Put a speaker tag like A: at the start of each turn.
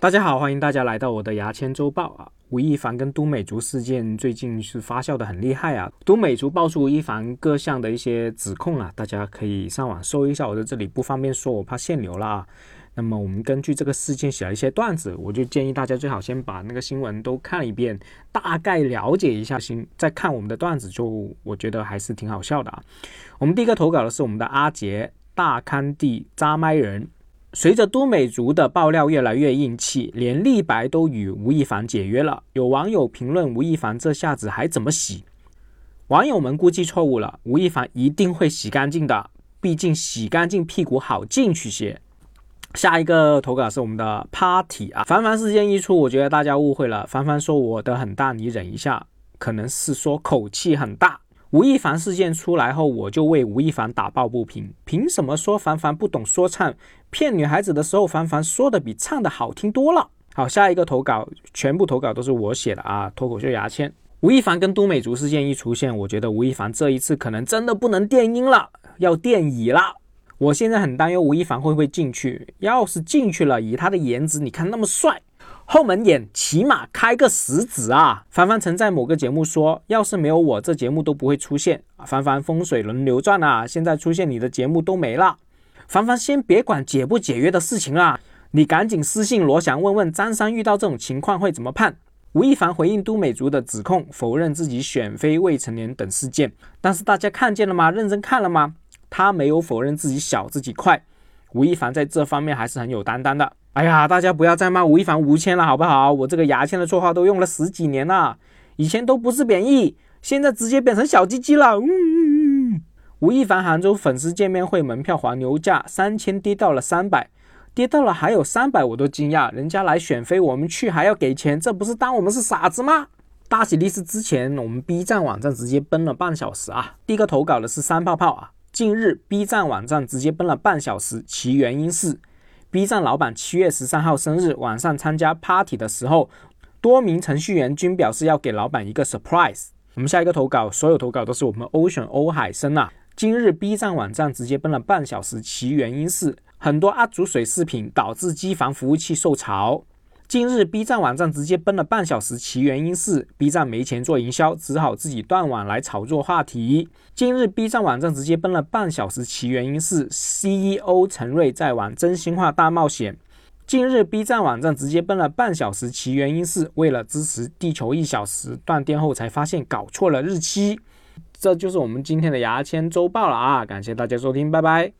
A: 大家好，欢迎大家来到我的牙签周报啊！吴亦凡跟都美竹事件最近是发酵的很厉害啊，都美竹爆出吴亦凡各项的一些指控啊，大家可以上网搜一下，我在这里不方便说，我怕限流啦。那么我们根据这个事件写了一些段子，我就建议大家最好先把那个新闻都看一遍，大概了解一下，新再看我们的段子，就我觉得还是挺好笑的啊。我们第一个投稿的是我们的阿杰大康地扎麦人。随着都美竹的爆料越来越硬气，连立白都与吴亦凡解约了。有网友评论吴亦凡这下子还怎么洗？网友们估计错误了，吴亦凡一定会洗干净的，毕竟洗干净屁股好进去些。下一个投稿是我们的 Party 啊，凡凡事件一出，我觉得大家误会了。凡凡说我的很大，你忍一下，可能是说口气很大。吴亦凡事件出来后，我就为吴亦凡打抱不平。凭什么说凡凡不懂说唱？骗女孩子的时候，凡凡说的比唱的好听多了。好，下一个投稿，全部投稿都是我写的啊！脱口秀牙签。吴亦凡跟都美竹事件一出现，我觉得吴亦凡这一次可能真的不能电音了，要电椅了。我现在很担忧吴亦凡会不会进去。要是进去了，以他的颜值，你看那么帅。后门眼起码开个十指啊！凡凡曾在某个节目说，要是没有我，这节目都不会出现。凡凡风水轮流转啊，现在出现你的节目都没了。凡凡先别管解不解约的事情啦，你赶紧私信罗翔问问张三，遇到这种情况会怎么判？吴亦凡回应都美竹的指控，否认自己选妃未成年等事件。但是大家看见了吗？认真看了吗？他没有否认自己小自己快。吴亦凡在这方面还是很有担当的。哎呀，大家不要再骂吴亦凡吴谦了，好不好？我这个牙签的绰号都用了十几年了，以前都不是贬义，现在直接变成小鸡鸡了。嗯，吴亦凡杭州粉丝见面会门票黄牛价三千跌到了三百，跌到了还有三百，我都惊讶。人家来选妃，我们去还要给钱，这不是当我们是傻子吗？大喜利是之前我们 B 站网站直接崩了半小时啊。第一个投稿的是三泡泡啊，近日 B 站网站直接崩了半小时，其原因是。B 站老板七月十三号生日晚上参加 party 的时候，多名程序员均表示要给老板一个 surprise。我们下一个投稿，所有投稿都是我们 Ocean 欧海生啊。今日 B 站网站直接崩了半小时，其原因是很多阿祖水视频导致机房服务器受潮。近日 B 站网站直接崩了半小时，其原因是 B 站没钱做营销，只好自己断网来炒作话题。近日 B 站网站直接崩了半小时，其原因是 CEO 陈瑞在玩真心话大冒险。近日 B 站网站直接崩了半小时，其原因是为了支持地球一小时断电后才发现搞错了日期。这就是我们今天的牙签周报了啊！感谢大家收听，拜拜。